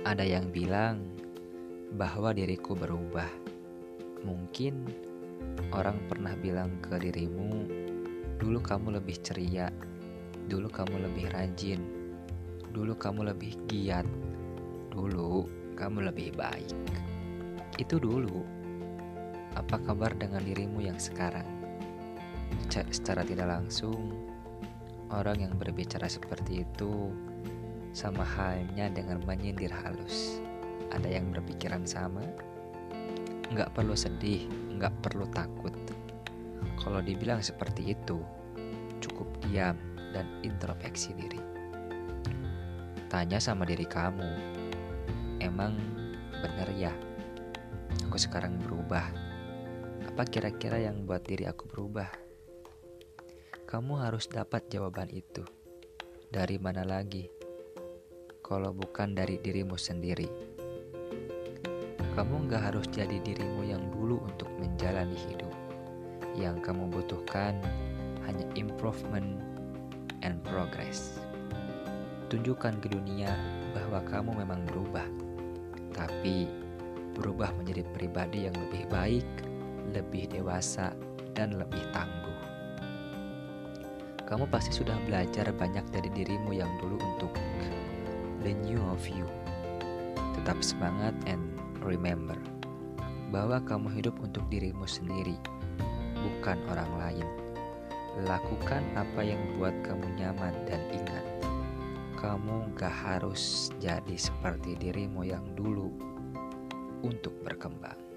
Ada yang bilang bahwa diriku berubah. Mungkin orang pernah bilang ke dirimu, dulu kamu lebih ceria, dulu kamu lebih rajin, dulu kamu lebih giat, dulu kamu lebih baik. Itu dulu. Apa kabar dengan dirimu yang sekarang? Secara tidak langsung, orang yang berbicara seperti itu sama halnya dengan menyindir halus. Ada yang berpikiran sama? Nggak perlu sedih, nggak perlu takut. Kalau dibilang seperti itu, cukup diam dan introspeksi diri. Tanya sama diri kamu, emang bener ya? Aku sekarang berubah. Apa kira-kira yang buat diri aku berubah? Kamu harus dapat jawaban itu. Dari mana lagi? Kalau bukan dari dirimu sendiri. Kamu gak harus jadi dirimu yang dulu untuk menjalani hidup. Yang kamu butuhkan hanya improvement and progress. Tunjukkan ke dunia bahwa kamu memang berubah, tapi berubah menjadi pribadi yang lebih baik, lebih dewasa, dan lebih tangguh. Kamu pasti sudah belajar banyak dari dirimu yang dulu untuk the new of you. Tetap semangat and remember bahwa kamu hidup untuk dirimu sendiri, bukan orang lain. Lakukan apa yang buat kamu nyaman dan ingat, kamu gak harus jadi seperti dirimu yang dulu untuk berkembang.